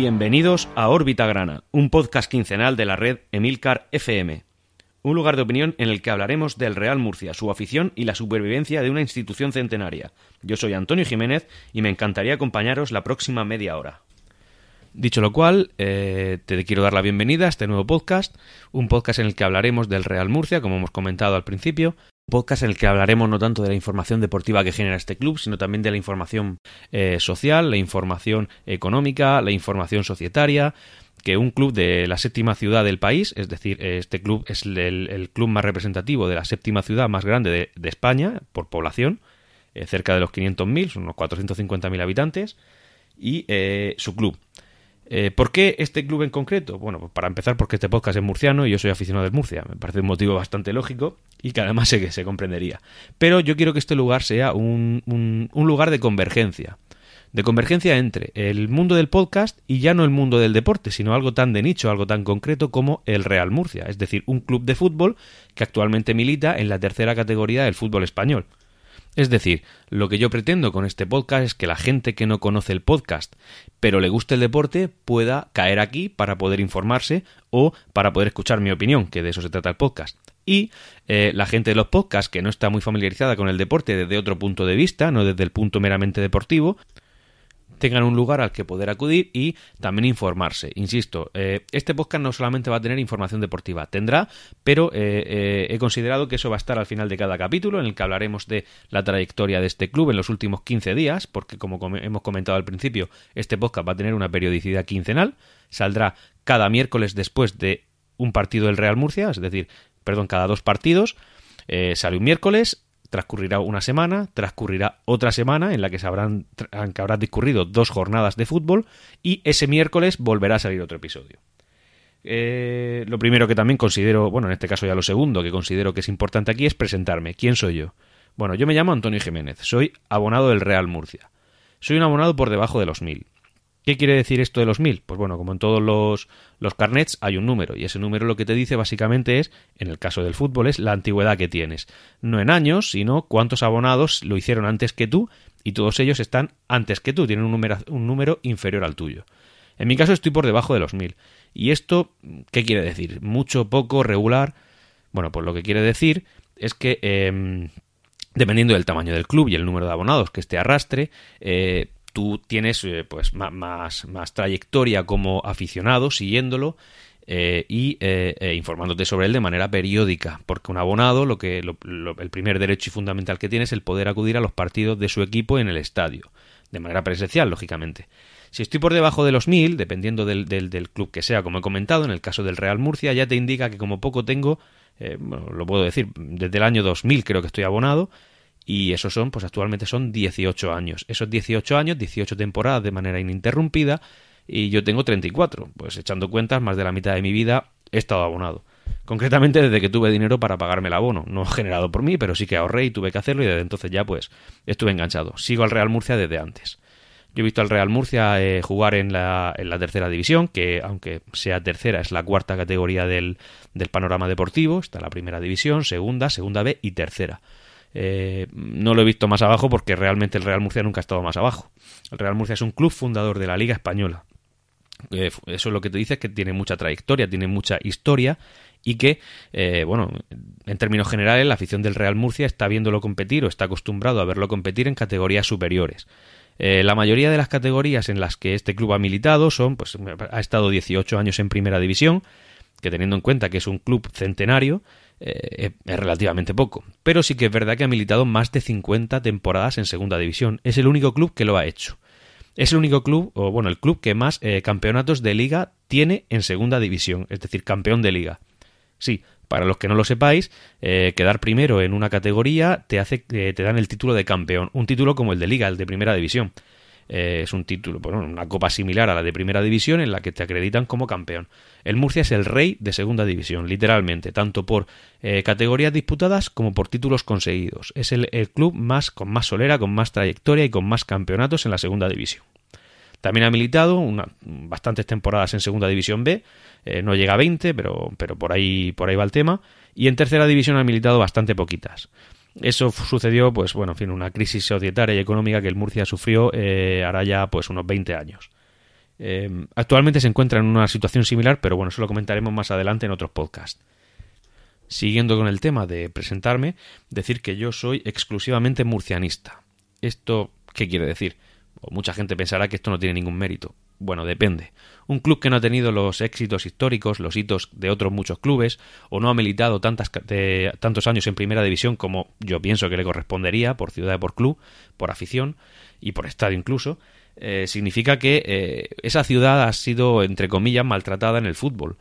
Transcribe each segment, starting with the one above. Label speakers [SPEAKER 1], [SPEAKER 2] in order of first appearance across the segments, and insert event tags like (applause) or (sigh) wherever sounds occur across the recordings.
[SPEAKER 1] Bienvenidos a Órbita Grana, un podcast quincenal de la red Emilcar FM. Un lugar de opinión en el que hablaremos del Real Murcia, su afición y la supervivencia de una institución centenaria. Yo soy Antonio Jiménez y me encantaría acompañaros la próxima media hora. Dicho lo cual, eh, te quiero dar la bienvenida a este nuevo podcast, un podcast en el que hablaremos del Real Murcia, como hemos comentado al principio, podcast en el que hablaremos no tanto de la información deportiva que genera este club, sino también de la información eh, social, la información económica, la información societaria, que un club de la séptima ciudad del país, es decir, este club es el, club más representativo de la séptima ciudad más grande de, España por población, eh, cerca de los 500.000, son unos 450.000 habitantes, y su club. Eh, ¿Por qué este club en concreto? Bueno, pues para empezar porque este podcast es murciano y yo soy aficionado del Murcia. Me parece un motivo bastante lógico y que además sé que se comprendería. Pero yo quiero que este lugar sea un, un lugar de convergencia. De convergencia entre el mundo del podcast y ya no el mundo del deporte, sino algo tan de nicho, algo tan concreto como el Real Murcia, es decir, un club de fútbol que actualmente milita en la tercera categoría del fútbol español. Es decir, lo que yo pretendo con este podcast es que la gente que no conoce el podcast, pero le guste el deporte, pueda caer aquí para poder informarse o para poder escuchar mi opinión, que de eso se trata el podcast. Y eh, la gente de los podcasts que no está muy familiarizada con el deporte desde otro punto de vista, no desde el punto meramente deportivo, tengan un lugar al que poder acudir y también informarse. Insisto, eh, este podcast no solamente va a tener información deportiva, tendrá, pero eh, eh, he considerado que eso va a estar al final de cada capítulo en el que hablaremos de la trayectoria de este club en los últimos 15 días, porque como hemos comentado al principio, este podcast va a tener una periodicidad quincenal, saldrá cada miércoles después de un partido del Real Murcia, es decir, perdón, cada dos partidos, sale un miércoles, transcurrirá una semana, transcurrirá otra semana en la que, se habrán, que habrán discurrido dos jornadas de fútbol y ese miércoles volverá a salir otro episodio. Eh, lo primero que también considero, bueno, en este caso ya lo segundo que considero que es importante aquí es presentarme. ¿Quién soy yo? Bueno, yo me llamo Antonio Jiménez, soy abonado del Real Murcia. Soy un abonado por debajo de los mil. ¿Qué quiere decir esto de los mil? Pues bueno, como en todos los, los carnets hay un número y ese número lo que te dice básicamente es, en el caso del fútbol, es la antigüedad que tienes. No en años, sino cuántos abonados lo hicieron antes que tú y todos ellos están antes que tú, tienen un número, un número inferior al tuyo. En mi caso estoy por debajo de los mil. ¿Y esto qué quiere decir? ¿Mucho, poco, regular? Bueno, pues lo que quiere decir es que... Em, dependiendo del tamaño del club y el número de abonados que este arrastre, eh, tú tienes eh, pues más, más, trayectoria como aficionado siguiéndolo eh, y eh, informándote sobre él de manera periódica, porque un abonado lo que el primer derecho y fundamental que tiene es el poder acudir a los partidos de su equipo en el estadio, de manera presencial, lógicamente. Si estoy por debajo de los mil, dependiendo del, del, club que sea, como he comentado, en el caso del Real Murcia, ya te indica que como poco tengo, lo puedo decir, desde el año 2000 creo que estoy abonado, y esos son, pues actualmente son 18 años. Esos 18 años, 18 temporadas de manera ininterrumpida, y yo tengo 34. Pues echando cuentas, más de la mitad de mi vida he estado abonado. Concretamente desde que tuve dinero para pagarme el abono. No generado por mí, pero sí que ahorré y tuve que hacerlo y desde entonces ya pues estuve enganchado. Sigo al Real Murcia desde antes. Yo he visto al Real Murcia eh, jugar en la, en la, tercera división, que aunque sea tercera es la cuarta categoría del, del panorama deportivo. Está la primera división, segunda, segunda B y tercera. Eh, no lo he visto más abajo porque realmente el Real Murcia nunca ha estado más abajo. El Real Murcia es un club fundador de la Liga Española. Eh, eso lo que te dice es que tiene mucha trayectoria, tiene mucha historia y que, eh, bueno, en términos generales, la afición del Real Murcia está viéndolo competir o está acostumbrado a verlo competir en categorías superiores. la mayoría de las categorías en las que este club ha militado son, pues, ha estado 18 años en primera división, que teniendo en cuenta que es un club centenario, eh, es relativamente poco. Pero sí que es verdad que ha militado más de 50 temporadas en segunda división. Es el único club que lo ha hecho. Es el único club, o bueno, el club que más eh, campeonatos de liga tiene en segunda división, es decir, campeón de liga. Sí, para los que no lo sepáis, eh, quedar primero en una categoría te hace, te dan el título de campeón, un título como el de liga, el de primera división. Eh, es un título, bueno, una copa similar a la de primera división en la que te acreditan como campeón. El Murcia es el rey de segunda división, literalmente, tanto por eh, categorías disputadas como por títulos conseguidos. Es el, club más con más solera, con más trayectoria y con más campeonatos en la segunda división. También ha militado bastantes temporadas en Segunda División B, eh, no llega a 20, pero, pero por, ahí, por ahí va el tema. Y en Tercera División ha militado bastante poquitas. Eso sucedió, pues bueno, en fin, una crisis societaria y económica que el Murcia sufrió eh, hará ya pues unos 20 años. Eh, actualmente se encuentra en una situación similar, pero bueno, eso lo comentaremos más adelante en otros podcasts. Siguiendo con el tema de presentarme, decir que yo soy exclusivamente murcianista. ¿Esto qué quiere decir? O mucha gente pensará que esto no tiene ningún mérito. Bueno, depende. Un club que no ha tenido los éxitos históricos, los hitos de otros muchos clubes, o no ha militado tantas, tantos años en primera división como yo pienso que le correspondería, por ciudad, por club, por afición y por estadio incluso, eh, significa que eh, esa ciudad ha sido, entre comillas, maltratada en el fútbol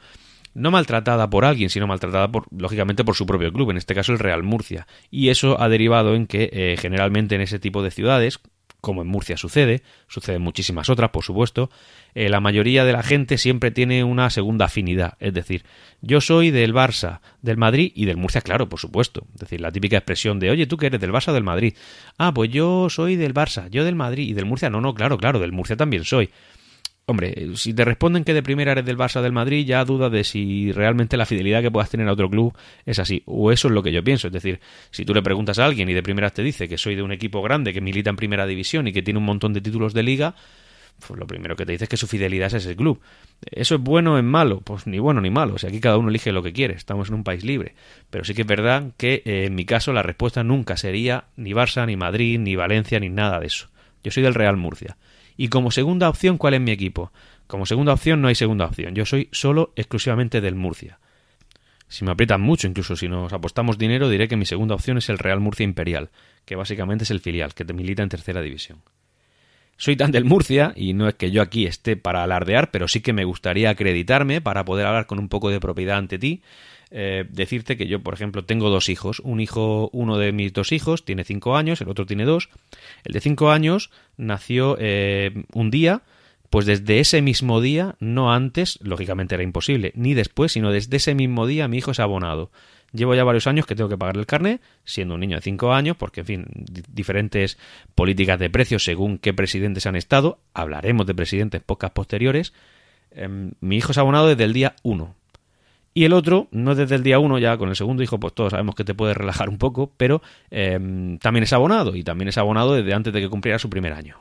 [SPEAKER 1] no maltratada por alguien, sino maltratada por, lógicamente por su propio club, en este caso el Real Murcia. Y eso ha derivado en que eh, generalmente en ese tipo de ciudades, como en Murcia sucede, sucede muchísimas otras, por supuesto, eh, la mayoría de la gente siempre tiene una segunda afinidad. Es decir, yo soy del Barça, del Madrid y del Murcia, claro, por supuesto. Es decir, la típica expresión de, oye, ¿tú que eres del Barça o del Madrid? Ah, pues yo soy del Barça, yo del Madrid y del Murcia. No, no, claro, claro, del Murcia también soy. Hombre, si te responden que de primera eres del Barça del Madrid, ya duda de si realmente la fidelidad que puedas tener a otro club es así. O eso es lo que yo pienso. Es decir, si tú le preguntas a alguien y de primera te dice que soy de un equipo grande, que milita en primera división y que tiene un montón de títulos de liga, pues lo primero que te dice es que su fidelidad es ese club. ¿Eso es bueno o es malo? Pues ni bueno ni malo. O sea, aquí cada uno elige lo que quiere. Estamos en un país libre. Pero sí que es verdad que eh, en mi caso la respuesta nunca sería ni Barça, ni Madrid, ni Valencia, ni nada de eso. Yo soy del Real Murcia. Y como segunda opción, ¿cuál es mi equipo? Como segunda opción no hay segunda opción. Yo soy solo exclusivamente del Murcia. Si me aprietan mucho, incluso si nos apostamos dinero, diré que mi segunda opción es el Real Murcia Imperial, que básicamente es el filial, que te milita en tercera división. Soy tan del Murcia, y no es que yo aquí esté para alardear, pero sí que me gustaría acreditarme para poder hablar con un poco de propiedad ante ti. Eh, decirte que yo, por ejemplo, tengo dos hijos. Un hijo, uno de mis dos hijos tiene cinco años, el otro tiene dos. El de cinco años nació eh, un día, pues desde ese mismo día, no antes, lógicamente era imposible, ni después, sino desde ese mismo día mi hijo es abonado. Llevo ya varios años que tengo que pagar el carnet, siendo un niño de 5 años, porque, en fin, diferentes políticas de precios según qué presidentes han estado. Hablaremos de presidentes pocas posteriores. Em, mi hijo es abonado desde el día 1. Y el otro, no desde el día 1, ya con el segundo hijo, pues todos sabemos que te puede relajar un poco, pero em, también es abonado, y también es abonado desde antes de que cumpliera su primer año.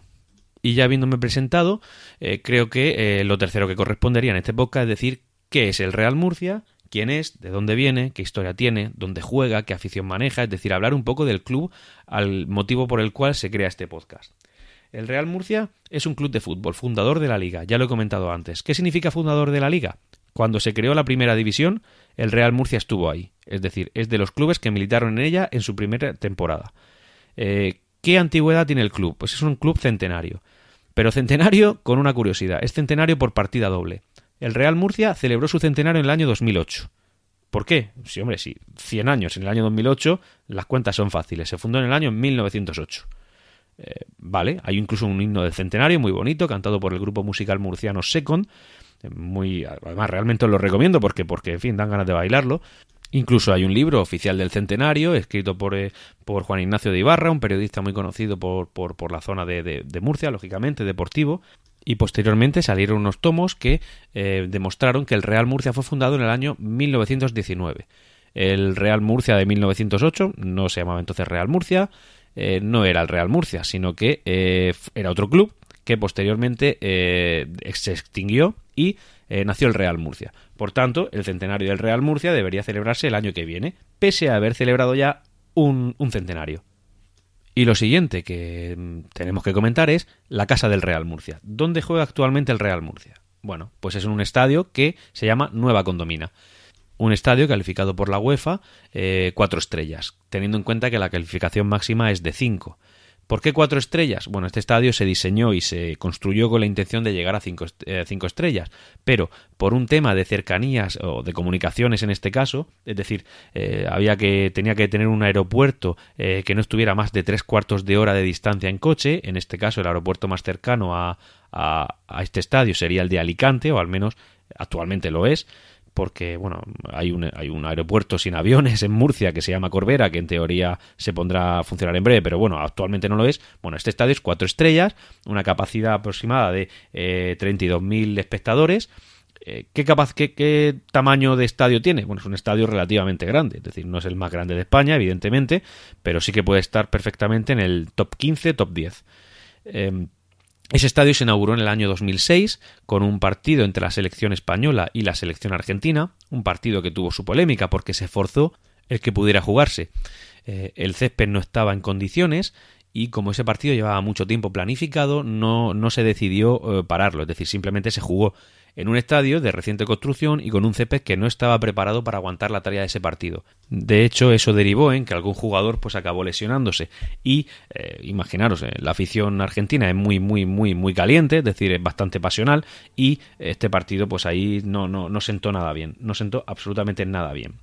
[SPEAKER 1] Y ya habiéndome presentado, eh, creo que eh, lo tercero que correspondería en este podcast es decir qué es el Real Murcia, quién es, de dónde viene, qué historia tiene, dónde juega, qué afición maneja, es decir, hablar un poco del club al motivo por el cual se crea este podcast. El Real Murcia es un club de fútbol, fundador de la liga, ya lo he comentado antes. ¿Qué significa fundador de la liga? Cuando se creó la primera división, el Real Murcia estuvo ahí, es decir, es de los clubes que militaron en ella en su primera temporada. Eh, ¿Qué antigüedad tiene el club? Pues es un club centenario. Pero centenario con una curiosidad, es centenario por partida doble. El Real Murcia celebró su centenario en el año 2008. ¿Por qué? Sí, hombre, sí, 100 años en el año 2008, las cuentas son fáciles. Se fundó en el año 1908. Eh, vale, hay incluso un himno del centenario muy bonito, cantado por el grupo musical murciano Second. Eh, muy, además, realmente os lo recomiendo porque, porque, en fin, dan ganas de bailarlo. Incluso hay un libro oficial del centenario, escrito por, eh, por Juan Ignacio de Ibarra, un periodista muy conocido por, por, por la zona de, de, Murcia, lógicamente, deportivo, y posteriormente salieron unos tomos que eh, demostraron que el Real Murcia fue fundado en el año 1919. El Real Murcia de 1908 no se llamaba entonces Real Murcia, no era el Real Murcia, sino que era otro club que posteriormente se extinguió y nació el Real Murcia. Por tanto, el centenario del Real Murcia debería celebrarse el año que viene, pese a haber celebrado ya un centenario. Y lo siguiente que mm, tenemos que comentar es la casa del Real Murcia. ¿Dónde juega actualmente el Real Murcia? Bueno, pues es un estadio que se llama Nueva Condomina. Un estadio calificado por la UEFA eh, cuatro estrellas, teniendo en cuenta que la calificación máxima es de cinco. ¿Por qué cuatro estrellas? Bueno, este estadio se diseñó y se construyó con la intención de llegar a cinco, eh, estrellas, pero por un tema de cercanías o de comunicaciones en este caso, es decir, eh, había que tenía que tener un aeropuerto eh, que no estuviera más de tres cuartos de hora de distancia en coche. En este caso, el aeropuerto más cercano a, a este estadio sería el de Alicante, o al menos actualmente lo es porque bueno, hay un, hay un aeropuerto sin aviones en Murcia que se llama Corbera, que en teoría se pondrá a funcionar en breve, pero bueno, actualmente no lo es. Bueno, este estadio es cuatro estrellas, una capacidad aproximada de eh, 32.000 espectadores. Eh, ¿qué, ¿Qué tamaño de estadio tiene? Bueno, es un estadio relativamente grande, es decir, no es el más grande de España, evidentemente, pero sí que puede estar perfectamente en el top 15, top 10. Ese estadio se inauguró en el año 2006 con un partido entre la selección española y la selección argentina, un partido que tuvo su polémica porque se forzó el que pudiera jugarse. Eh, el césped no estaba en condiciones y como ese partido llevaba mucho tiempo planificado, no, no se decidió eh, pararlo, es decir, simplemente se jugó en un estadio de reciente construcción y con un césped que no estaba preparado para aguantar la tarea de ese partido. De hecho, eso derivó en que algún jugador pues acabó lesionándose y eh, imaginaros, eh, la afición argentina es muy muy muy muy caliente, es decir, es bastante pasional y este partido pues ahí no no no sentó nada bien, no sentó absolutamente nada bien.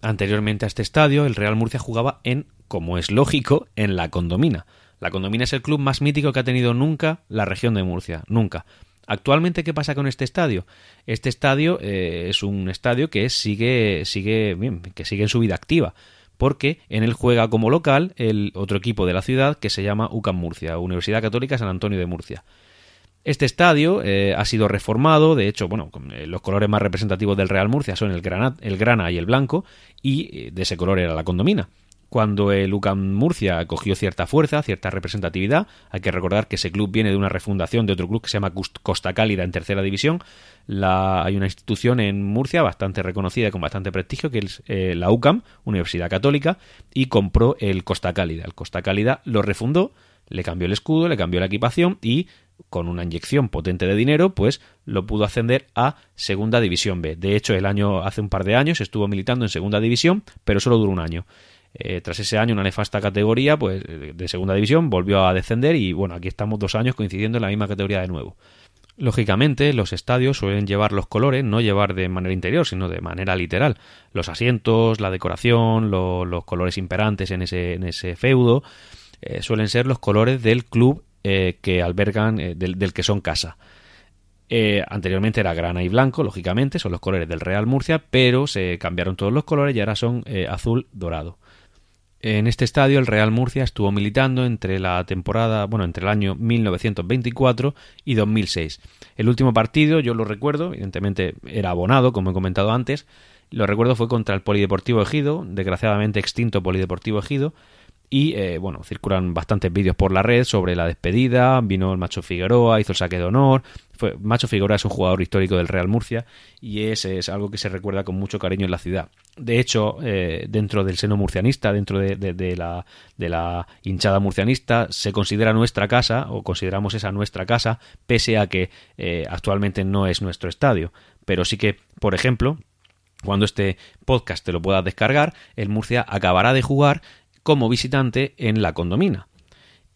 [SPEAKER 1] Anteriormente a este estadio, el Real Murcia jugaba en, como es lógico, en la Condomina. La Condomina es el club más mítico que ha tenido nunca la región de Murcia, nunca. Actualmente, ¿qué pasa con este estadio? Este estadio eh, es un estadio que sigue, sigue, que sigue en su vida activa, porque en él juega como local el otro equipo de la ciudad que se llama UCAM Murcia, Universidad Católica San Antonio de Murcia. Este estadio eh, ha sido reformado, de hecho, bueno, eh, los colores más representativos del Real Murcia son el, el grana y el blanco, y de ese color era la condomina cuando el UCAM Murcia cogió cierta fuerza, cierta representatividad. Hay que recordar que ese club viene de una refundación de otro club que se llama Costa Cálida en tercera división. hay una institución en Murcia bastante reconocida y con bastante prestigio que es eh, la UCAM, Universidad Católica, y compró el Costa Cálida. El Costa Cálida lo refundó, le cambió el escudo, le cambió la equipación y con una inyección potente de dinero, pues lo pudo ascender a Segunda División B. De hecho, el año hace un par de años estuvo militando en Segunda División, pero solo duró un año. Eh, tras ese año, una nefasta categoría, pues eh, de segunda división, volvió a descender y bueno, aquí estamos dos años coincidiendo en la misma categoría de nuevo. Lógicamente, los estadios suelen llevar los colores, no llevar de manera interior, sino de manera literal. Los asientos, la decoración, los colores imperantes en ese, feudo, eh, suelen ser los colores del club que albergan, del, que son casa. anteriormente era grana y blanco, lógicamente, son los colores del Real Murcia, pero se cambiaron todos los colores y ahora son azul dorado. En este estadio el Real Murcia estuvo militando entre la temporada, bueno, entre el año 1924 y 2006. El último partido, yo lo recuerdo, evidentemente era abonado, como he comentado antes, lo recuerdo fue contra el Polideportivo Ejido, desgraciadamente extinto Polideportivo Ejido, y eh, bueno, circulan bastantes vídeos por la red sobre la despedida, vino el Macho Figueroa, hizo el saque de honor, fue, Macho Figueroa es un jugador histórico del Real Murcia y es, es algo que se recuerda con mucho cariño en la ciudad. De hecho, eh, dentro del seno murcianista, dentro de, la, de la hinchada murcianista, se considera nuestra casa o consideramos esa nuestra casa, pese a que eh, actualmente no es nuestro estadio. Pero sí que, por ejemplo, cuando este podcast te lo puedas descargar, el Murcia acabará de jugar como visitante en la condomina.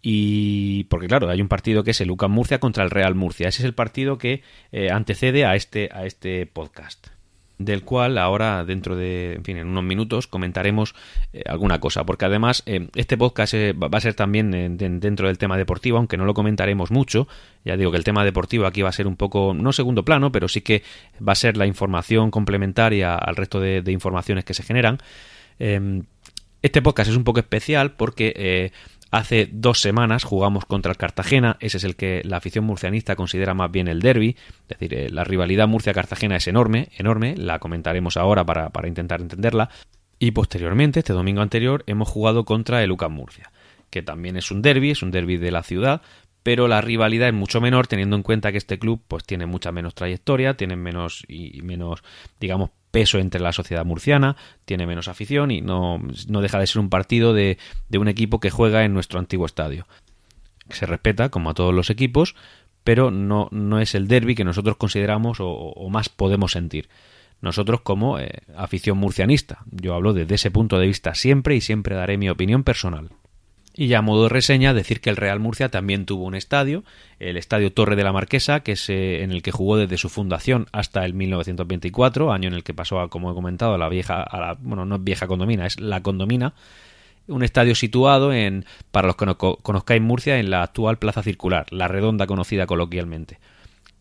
[SPEAKER 1] Y porque claro, hay un partido que es el UCAM Murcia contra el Real Murcia. Ese es el partido que eh, antecede a este, a este podcast del cual ahora dentro de, en fin, en unos minutos comentaremos eh, alguna cosa, porque además eh, este podcast va a ser también dentro del tema deportivo, aunque no lo comentaremos mucho, ya digo que el tema deportivo aquí va a ser un poco, no segundo plano, pero sí que va a ser la información complementaria al resto de, de informaciones que se generan. Este podcast es un poco especial porque eh, hace dos semanas jugamos contra el Cartagena, ese es el que la afición murcianista considera más bien el derby, es decir, eh, la rivalidad Murcia-Cartagena es enorme, enorme, la comentaremos ahora para, intentar entenderla, y posteriormente, este domingo anterior, hemos jugado contra el UCAM Murcia, que también es un derby, es un derby de la ciudad, pero la rivalidad es mucho menor teniendo en cuenta que este club pues tiene mucha menos trayectoria, tiene menos y menos digamos peso entre la sociedad murciana, tiene menos afición y no, no deja de ser un partido de, de un equipo que juega en nuestro antiguo estadio. Se respeta, como a todos los equipos, pero no, no es el derby que nosotros consideramos o, más podemos sentir. Nosotros como eh, afición murcianista. Yo hablo desde ese punto de vista siempre y siempre daré mi opinión personal. Y ya a modo de reseña, decir que el Real Murcia también tuvo un estadio, el Estadio Torre de la Marquesa, que es eh, en el que jugó desde su fundación hasta el 1924, año en el que pasó, a, como he comentado, a la vieja, a la, bueno, no es vieja condomina, es la condomina, un estadio situado en, para los que no conozcáis Murcia, en la actual Plaza Circular, la Redonda conocida coloquialmente.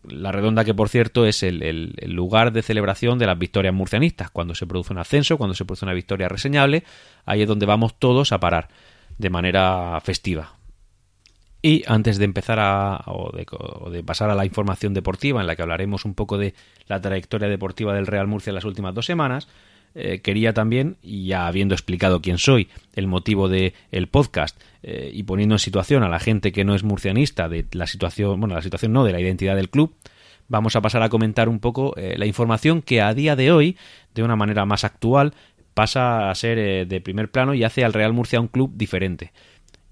[SPEAKER 1] La Redonda que, por cierto, es el, el lugar de celebración de las victorias murcianistas. Cuando se produce un ascenso, cuando se produce una victoria reseñable, ahí es donde vamos todos a parar de manera festiva. Y antes de empezar a, o de, pasar a la información deportiva, en la que hablaremos un poco de la trayectoria deportiva del Real Murcia en las últimas dos semanas, eh, quería también, ya habiendo explicado quién soy, el motivo del el podcast eh, y poniendo en situación a la gente que no es murcianista de la situación, bueno, la situación no, de la identidad del club, vamos a pasar a comentar un poco la información que a día de hoy, de una manera más actual, pasa a ser de primer plano y hace al Real Murcia un club diferente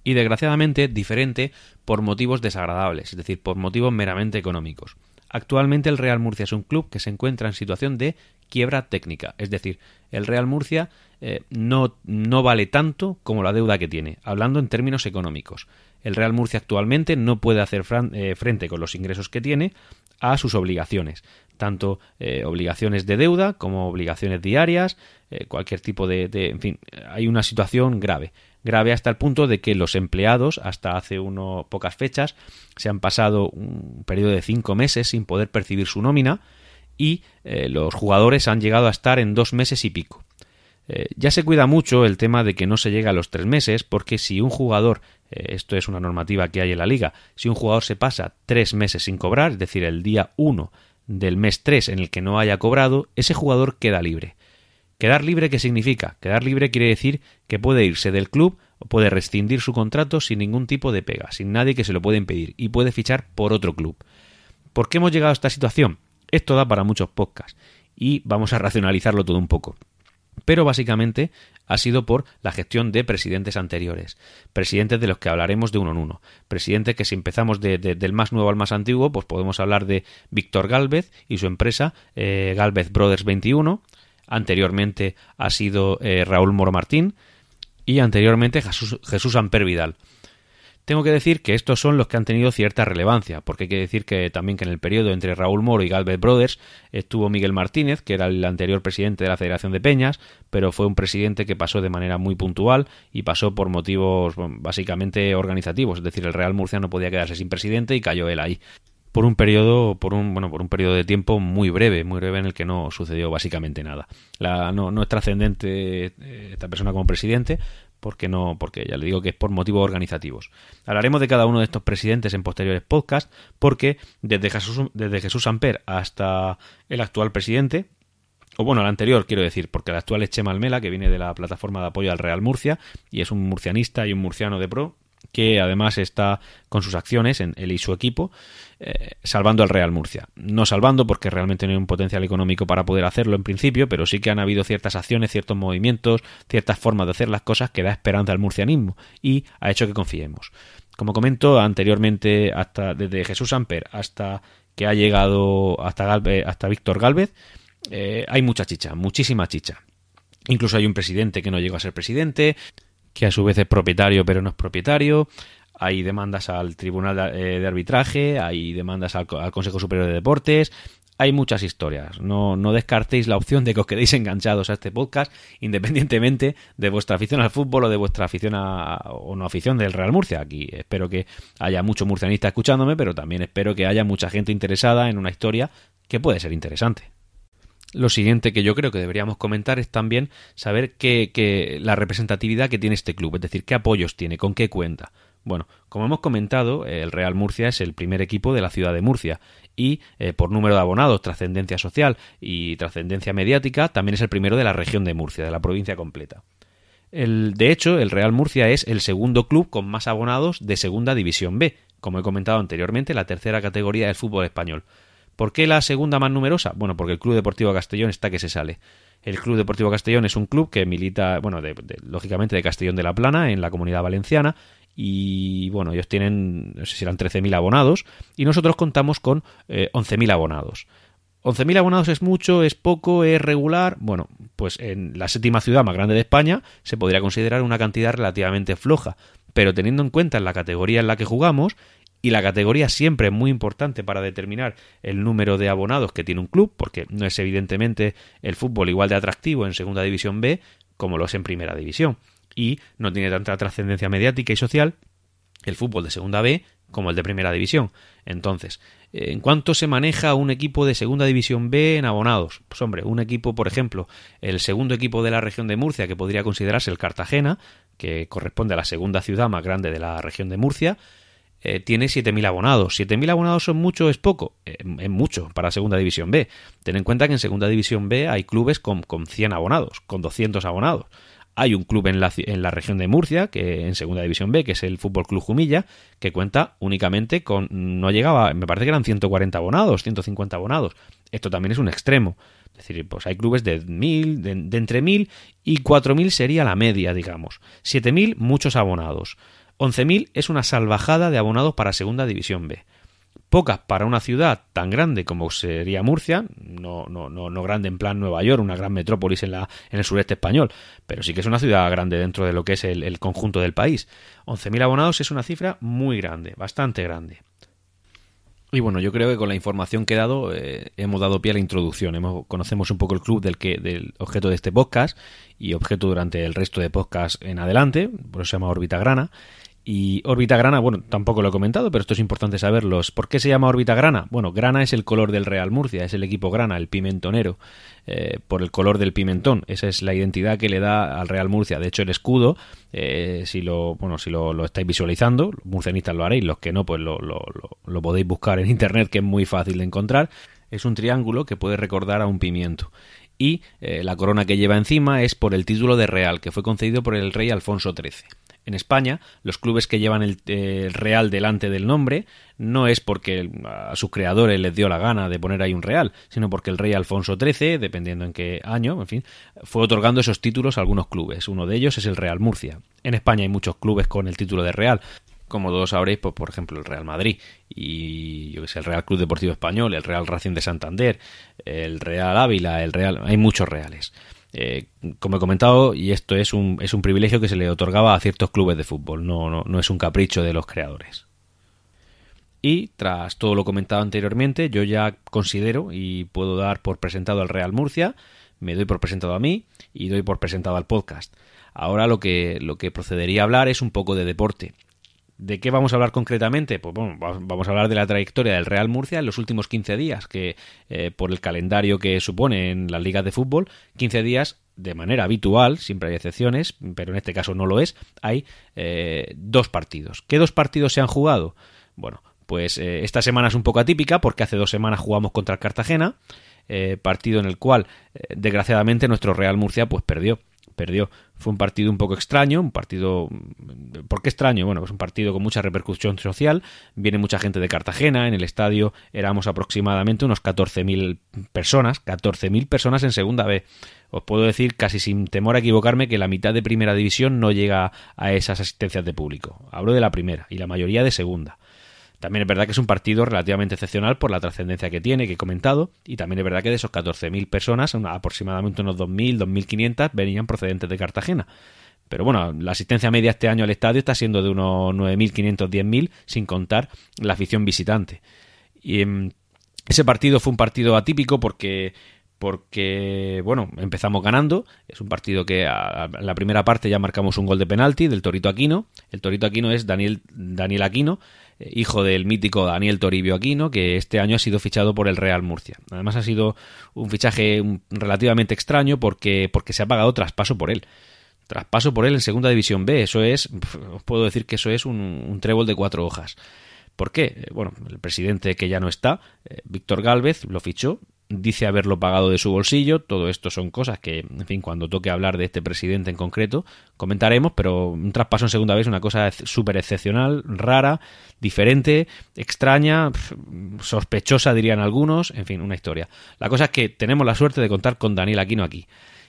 [SPEAKER 1] y desgraciadamente diferente por motivos desagradables, es decir, por motivos meramente económicos. Actualmente el Real Murcia es un club que se encuentra en situación de quiebra técnica, es decir, el Real Murcia eh, no, no vale tanto como la deuda que tiene, hablando en términos económicos. El Real Murcia actualmente no puede hacer eh, frente con los ingresos que tiene a sus obligaciones, tanto eh, obligaciones de deuda como obligaciones diarias, cualquier tipo de, de, En fin, hay una situación grave grave hasta el punto de que los empleados, hasta hace uno pocas fechas, se han pasado un periodo de cinco meses sin poder percibir su nómina y eh, los jugadores han llegado a estar en dos meses y pico. Eh, ya se cuida mucho el tema de que no se llegue a los tres meses, porque si un jugador, eh, esto es una normativa que hay en la liga, si un jugador se pasa tres meses sin cobrar, es decir, el día uno del mes tres en el que no haya cobrado, ese jugador queda libre. Quedar libre, ¿qué significa? Quedar libre quiere decir que puede irse del club o puede rescindir su contrato sin ningún tipo de pega, sin nadie que se lo pueda impedir, y puede fichar por otro club. ¿Por qué hemos llegado a esta situación? Esto da para muchos podcasts y vamos a racionalizarlo todo un poco. Pero básicamente ha sido por la gestión de presidentes anteriores, presidentes de los que hablaremos de uno en uno, presidentes que si empezamos del más nuevo al más antiguo, pues podemos hablar de Víctor Galvez y su empresa eh, Galvez Brothers 21, anteriormente ha sido eh, Raúl Moro Martín. Y anteriormente Jesús, Jesús Amper Vidal. Tengo que decir que estos son los que han tenido cierta relevancia, porque hay que decir que también que en el periodo entre Raúl Moro y Galvez Brothers estuvo Miguel Martínez, que era el anterior presidente de la Federación de Peñas, pero fue un presidente que pasó de manera muy puntual y pasó por motivos básicamente organizativos, es decir, el Real Murcia no podía quedarse sin presidente y cayó él ahí por un periodo, por un, bueno, por un periodo de tiempo muy breve, muy breve en el que no sucedió básicamente nada. La, no, no es trascendente eh, esta persona como presidente, porque no, porque ya le digo que es por motivos organizativos. Hablaremos de cada uno de estos presidentes en posteriores podcasts, porque desde Jesús, desde Jesús Amper hasta el actual presidente, o bueno, el anterior quiero decir, porque el actual es Chema Almela, que viene de la plataforma de apoyo al Real Murcia, y es un murcianista y un murciano de pro, que además está con sus acciones en él y su equipo eh, salvando al Real Murcia. No salvando porque realmente no hay un potencial económico para poder hacerlo en principio, pero sí que han habido ciertas acciones, ciertos movimientos, ciertas formas de hacer las cosas que da esperanza al murcianismo y ha hecho que confiemos. Como comento anteriormente, hasta desde Jesús Amper hasta que ha llegado hasta, hasta Víctor Galvez, eh, hay mucha chicha, muchísima chicha. Incluso hay un presidente que no llegó a ser presidente, que a su vez es propietario pero no es propietario. Hay demandas al Tribunal de, eh, Arbitraje, hay demandas al, Consejo Superior de Deportes, hay muchas historias. No, no, descartéis la opción de que os quedéis (laughs) enganchados a este podcast, independientemente de vuestra afición al fútbol o de vuestra afición a, o no afición del Real Murcia. Aquí espero que haya mucho murcianista escuchándome, pero también espero que haya mucha gente interesada en una historia que puede ser interesante. Lo siguiente que yo creo que deberíamos comentar es también saber que, la representatividad que tiene este club, es decir, qué apoyos tiene, con qué cuenta. Bueno, como hemos comentado, el Real Murcia es el primer equipo de la ciudad de Murcia y eh, por número de abonados, trascendencia social y trascendencia mediática, también es el primero de la región de Murcia, de la provincia completa. El, de hecho, el Real Murcia es el segundo club con más abonados de Segunda División B, como he comentado anteriormente, la tercera categoría del fútbol español. ¿Por qué la segunda más numerosa? Bueno, porque el Club Deportivo Castellón está que se sale. El Club Deportivo Castellón es un club que milita, bueno, lógicamente de Castellón de la Plana, en la comunidad valenciana, y bueno, ellos tienen, no sé si eran 13.000 abonados, y nosotros contamos con 11.000 eh, abonados. 11.000 abonados es mucho, es poco, es regular. Bueno, pues en la séptima ciudad más grande de España se podría considerar una cantidad relativamente floja, pero teniendo en cuenta la categoría en la que jugamos y la categoría siempre es muy importante para determinar el número de abonados que tiene un club, porque no es evidentemente el fútbol igual de atractivo en Segunda División B como lo es en Primera División, y no tiene tanta trascendencia mediática y social el fútbol de Segunda B como el de Primera División. Entonces, ¿en cuánto se maneja un equipo de Segunda División B en abonados? Pues hombre, un equipo, por ejemplo, el segundo equipo de la región de Murcia, que podría considerarse el Cartagena, que corresponde a la segunda ciudad más grande de la región de Murcia, eh, tiene 7.000 abonados. ¿7.000 abonados son mucho o es poco? Eh, es mucho para Segunda División B. Ten en cuenta que en Segunda División B hay clubes con, con 100 abonados, con 200 abonados. Hay un club en la, en la, región de Murcia, que en Segunda División B, que es el Fútbol Club Jumilla, que cuenta únicamente con. No llegaba, me parece que eran 140 abonados, 150 abonados. Esto también es un extremo. Es decir, pues hay clubes de mil, de, de entre mil y cuatro mil sería la media, digamos. Siete mil, muchos abonados. Once mil es una salvajada de abonados para Segunda División B pocas para una ciudad tan grande como sería Murcia, no, no, no, no grande en plan Nueva York, una gran metrópolis en, la, en el sureste español, pero sí que es una ciudad grande dentro de lo que es el, conjunto del país. 11.000 abonados es una cifra muy grande, bastante grande. Y bueno, yo creo que con la información que he dado eh, hemos dado pie a la introducción. Hemos, conocemos un poco el club del, que, del objeto de este podcast y objeto durante el resto de podcast en adelante, por eso se llama Órbita Grana. Y órbita grana, bueno, tampoco lo he comentado, pero esto es importante saberlo. ¿Por qué se llama órbita grana? Bueno, grana es el color del Real Murcia, es el equipo grana, el pimentonero, eh, por el color del pimentón. Esa es la identidad que le da al Real Murcia. De hecho, el escudo, eh, si lo, bueno, si lo, estáis visualizando, los murcianistas lo haréis, los que no, pues lo, lo, podéis buscar en internet, que es muy fácil de encontrar. Es un triángulo que puede recordar a un pimiento y eh, la corona que lleva encima es por el título de Real, que fue concedido por el rey Alfonso XIII. En España, los clubes que llevan el, Real delante del nombre no es porque a sus creadores les dio la gana de poner ahí un Real, sino porque el rey Alfonso XIII, dependiendo en qué año, en fin, fue otorgando esos títulos a algunos clubes. Uno de ellos es el Real Murcia. En España hay muchos clubes con el título de Real, como todos sabréis, pues, por ejemplo, el Real Madrid y yo que sé, el Real Club Deportivo Español, el Real Racing de Santander, el Real Ávila, el Real, hay muchos reales. Eh, como he comentado, y esto es un, es un privilegio que se le otorgaba a ciertos clubes de fútbol, no, no, no es un capricho de los creadores. Y tras todo lo comentado anteriormente, yo ya considero y puedo dar por presentado al Real Murcia, me doy por presentado a mí y doy por presentado al podcast. Ahora lo que, lo que procedería a hablar es un poco de deporte. ¿De qué vamos a hablar concretamente? Pues bueno, vamos a hablar de la trayectoria del Real Murcia en los últimos 15 días, que eh, por el calendario que supone en las ligas de fútbol, 15 días de manera habitual, siempre hay excepciones, pero en este caso no lo es, hay eh, dos partidos. ¿Qué dos partidos se han jugado? Bueno, pues eh, esta semana es un poco atípica porque hace dos semanas jugamos contra el Cartagena, partido en el cual desgraciadamente nuestro Real Murcia pues perdió perdió. Fue un partido un poco extraño, un partido... ¿Por qué extraño? Bueno, pues un partido con mucha repercusión social. Viene mucha gente de Cartagena, en el estadio éramos aproximadamente unos 14.000 personas, 14.000 personas en segunda B. Os puedo decir casi sin temor a equivocarme que la mitad de primera división no llega a esas asistencias de público. Hablo de la primera y la mayoría de segunda. También es verdad que es un partido relativamente excepcional por la trascendencia que tiene, que he comentado, y también es verdad que de esos 14.000 personas, aproximadamente unos 2.000, 2.500 venían procedentes de Cartagena. Pero bueno, la asistencia media este año al estadio está siendo de unos 9.500, 10.000, sin contar la afición visitante. Y em, ese partido fue un partido atípico porque porque, bueno, empezamos ganando. Es un partido que a, la primera parte ya marcamos un gol de penalti del Torito Aquino. El Torito Aquino es Daniel, Daniel Aquino, hijo del mítico Daniel Toribio Aquino, que este año ha sido fichado por el Real Murcia. Además ha sido un fichaje relativamente extraño porque, porque se ha pagado traspaso por él. Traspaso por él en Segunda División B. Eso es, os puedo decir que eso es un, un trébol de cuatro hojas. ¿Por qué? Eh, bueno, el presidente que ya no está, eh, Víctor Gálvez, lo fichó dice haberlo pagado de su bolsillo. Todo esto son cosas que, en fin, cuando toque hablar de este presidente en concreto, comentaremos, pero un traspaso en segunda vez es una cosa súper excepcional, rara, diferente, extraña, sospechosa, dirían algunos, en fin, una historia. La cosa es que tenemos la suerte de contar con Daniel Aquino aquí.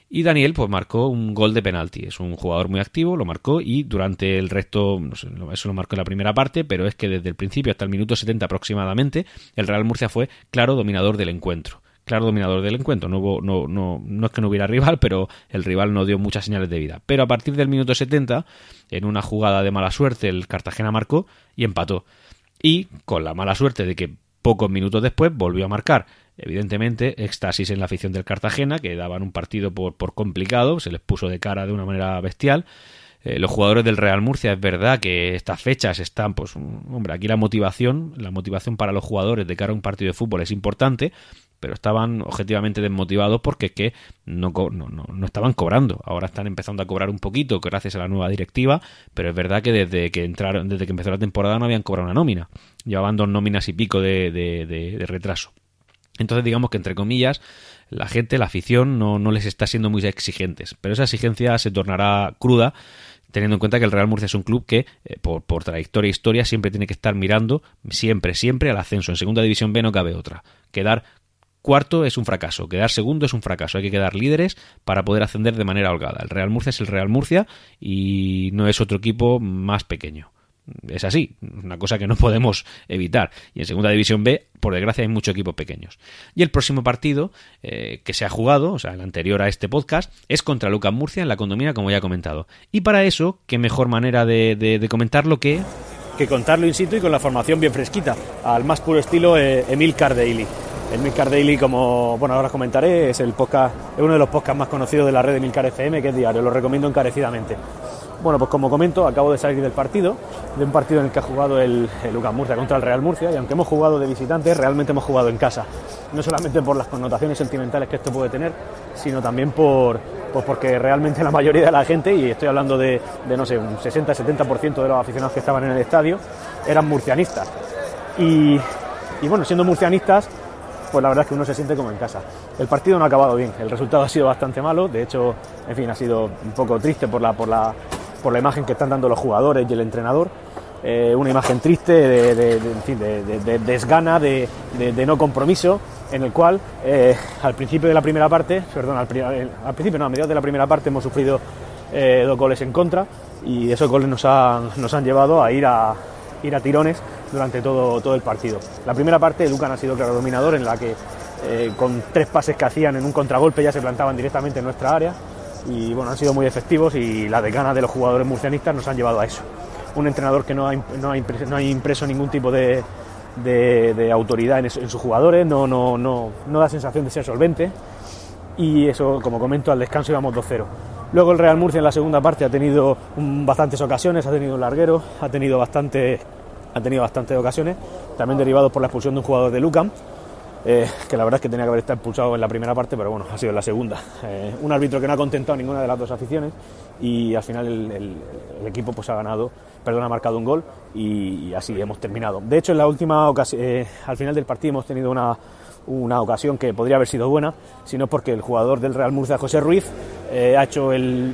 [SPEAKER 1] Y Daniel pues marcó un gol de penalti. Es un jugador muy activo, lo marcó y durante el resto, no sé, eso lo marcó en la primera parte, pero es que desde el principio hasta el minuto 70 aproximadamente, el Real Murcia fue claro dominador del encuentro claro dominador del encuentro. No, hubo, no, no, no es que no hubiera rival, pero el rival no dio muchas señales de vida. Pero a partir del minuto 70, en una jugada de mala suerte, el Cartagena marcó y empató. Y con la mala suerte de que pocos minutos después volvió a marcar. Evidentemente, éxtasis en la afición del Cartagena, que daban un partido por, por complicado, se les puso de cara de una manera bestial. Eh, los jugadores del Real Murcia, es verdad que estas fechas están, pues, hombre, aquí la motivación, la motivación para los jugadores de cara a un partido de fútbol es importante, pero estaban objetivamente desmotivados porque que no, no, no, estaban cobrando. Ahora están empezando a cobrar un poquito gracias a la nueva directiva, pero es verdad que desde que entraron, desde que empezó la temporada no habían cobrado una nómina. Llevaban dos nóminas y pico de, de, retraso. Entonces digamos que entre comillas la gente, la afición no, no les está siendo muy exigentes, pero esa exigencia se tornará cruda teniendo en cuenta que el Real Murcia es un club que, eh, por, por, trayectoria e historia, siempre tiene que estar mirando, siempre, siempre al ascenso. En segunda división B no cabe otra. Quedar cuarto es un fracaso, quedar segundo es un fracaso. Hay que quedar líderes para poder ascender de manera holgada. El Real Murcia es el Real Murcia y no es otro equipo más pequeño. Es así, una cosa que no (laughs) podemos evitar. Y en Segunda División B, por desgracia, hay muchos equipos pequeños. Y el próximo partido eh, que se ha jugado, o sea, el anterior a este podcast, es contra Lucas Murcia en la condomina, como ya he comentado. Y para eso, qué mejor manera de, comentarlo que...
[SPEAKER 2] Que contarlo in situ y con la formación bien fresquita, al más puro estilo eh, Emil Cardeili. El Milcar Daily, como bueno ahora comentaré, es el podcast, es uno de los podcasts más conocidos de la red de Milcar FM, que es diario, lo recomiendo encarecidamente. Bueno, pues como comento, acabo de salir del partido, de un partido en el que ha jugado el, Lucas Murcia contra el Real Murcia, y aunque hemos jugado de visitantes, realmente hemos jugado en casa. No solamente por las connotaciones sentimentales que esto puede tener, sino también por, pues porque realmente la mayoría de la gente, y estoy hablando de, de no sé, un 60-70% de los aficionados que estaban en el estadio, eran murcianistas. Y, y bueno, siendo murcianistas, pues la verdad es que uno se siente como en casa. El partido no ha acabado bien, el resultado ha sido bastante malo, de hecho, en fin, ha sido un poco triste por la, por la, por la imagen que están dando los jugadores y el entrenador. Eh, una imagen triste de, desgana, de, no compromiso, en el cual eh, al principio de la primera parte, perdón, al, principio no, a mediados de la primera parte hemos sufrido eh, dos goles en contra y esos goles nos han, nos han llevado a ir a, ir a tirones durante todo, todo el partido. La primera parte, Lucan ha sido claro dominador, en la que eh, con tres pases que hacían en un contragolpe ya se plantaban directamente en nuestra área y bueno, han sido muy efectivos y la desgana de los jugadores murcianistas nos han llevado a eso. Un entrenador que no ha, no ha, impreso, no ha impreso ningún tipo de, de, autoridad en, sus jugadores, no, no, no, no da sensación de ser solvente y eso, como comento, al descanso íbamos 2-0. Luego el Real Murcia en la segunda parte ha tenido bastantes ocasiones, ha tenido un larguero, ha tenido bastante han tenido bastantes ocasiones, también derivados por la expulsión de un jugador de Lucan, eh, que la verdad es que tenía que haber estado expulsado en la primera parte, pero bueno, ha sido en la segunda. Eh, un árbitro que no ha contentado ninguna de las dos aficiones y al final el, equipo pues ha ganado, perdón, ha marcado un gol y, así hemos terminado. De hecho, en la última ocasión, eh, al final del partido hemos tenido una, una ocasión que podría haber sido buena, sino porque el jugador del Real Murcia, José Ruiz, ha hecho el,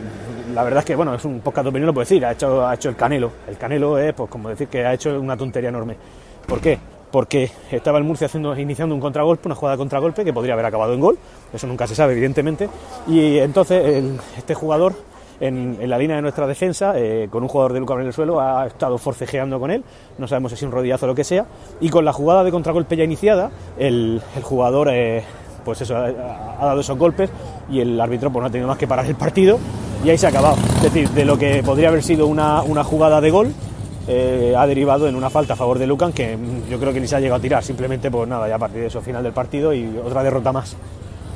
[SPEAKER 2] la verdad es que, bueno, es un poco de opinión, lo puedo decir, ha hecho, ha hecho el canelo. El canelo es, pues, como decir que ha hecho una tontería enorme. ¿Por qué? Porque estaba el Murcia iniciando un contragolpe, una jugada de contragolpe que podría haber acabado en gol, eso nunca se sabe, evidentemente. Y entonces este jugador, en, la línea de nuestra defensa, eh, con un jugador de Luca en el suelo, ha estado forcejeando con él, no sabemos si es un rodillazo o lo que sea, y con la jugada de contragolpe ya iniciada, el, jugador. Eh, pues eso, ha, dado esos golpes y el árbitro pues, no ha tenido más que parar el partido y ahí se ha acabado. Es decir, de lo que podría haber sido una, jugada de gol, eh, ha derivado en una falta a favor de Lucan que yo creo que ni se ha llegado a tirar, simplemente pues nada, ya a partir de eso, final del partido y otra derrota más.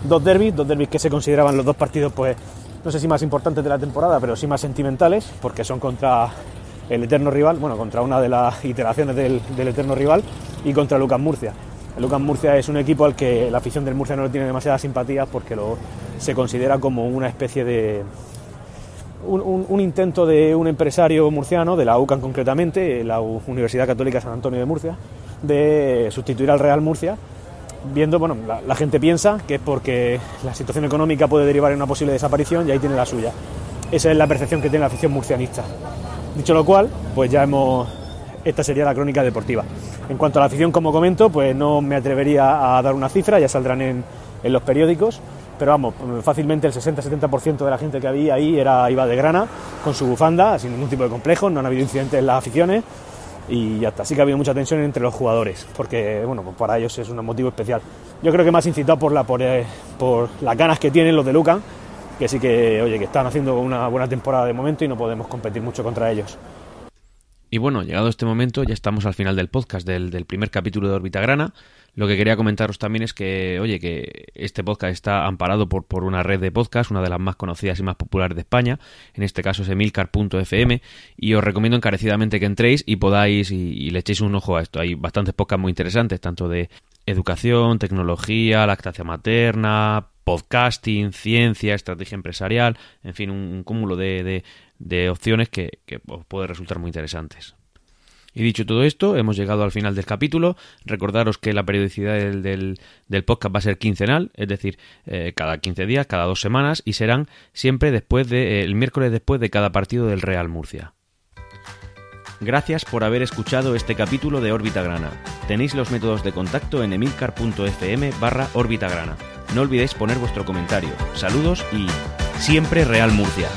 [SPEAKER 2] Dos derbis, dos derbis que se consideraban los dos partidos, pues no sé si más importantes de la temporada, pero sí más sentimentales, porque son contra el eterno rival, bueno, contra una de las iteraciones del, eterno rival y contra Lucas Murcia. El Lucas Murcia es un equipo al que la afición del Murcia no le tiene demasiadas simpatías porque lo, se considera como una especie de, un, intento de un empresario murciano, de la UCAN concretamente, la Universidad Católica San Antonio de Murcia, de sustituir al Real Murcia, viendo, bueno, la, gente piensa que es porque la situación económica puede derivar en una posible desaparición y ahí tiene la suya. Esa es la percepción que tiene la afición murcianista. Dicho lo cual, pues ya hemos... Esta sería la crónica deportiva. En cuanto a la afición, como comento, pues no me atrevería a dar una cifra, ya saldrán en, los periódicos, pero vamos, fácilmente el 60-70% de la gente que había ahí era, iba de grana, con su bufanda, sin ningún tipo de complejo, no han habido incidentes en las aficiones y ya está. Sí que ha habido mucha tensión entre los jugadores, porque bueno, pues para ellos es un motivo especial. Yo creo que más incitado eh, por las ganas que tienen los de Lucan, que sí que, oye, que están haciendo una buena temporada de momento y no podemos competir mucho contra ellos.
[SPEAKER 1] Y bueno, llegado este momento, ya estamos al final del podcast, del, del primer capítulo de Orbita Grana. Lo que quería comentaros también es que, oye, que este podcast está amparado por, por una red de podcast, una de las más conocidas y más populares de España, en este caso es emilcar.fm, y os recomiendo encarecidamente que entréis y podáis y, le echéis un ojo a esto. Hay bastantes podcasts muy interesantes, tanto de educación, tecnología, lactancia materna, podcasting, ciencia, estrategia empresarial, en fin, un, cúmulo de, opciones que, os puede resultar muy interesantes. Y dicho todo esto, hemos llegado al final del capítulo. Recordaros que la periodicidad del, del, podcast va a ser quincenal, es decir, eh, cada 15 días, cada dos semanas, y serán siempre después de, el miércoles después de cada partido del Real Murcia. Gracias por haber escuchado este capítulo de Órbita Grana. Tenéis los métodos de contacto en emilcar.fm barra Grana. No olvidéis poner vuestro comentario. Saludos y siempre Real Murcia.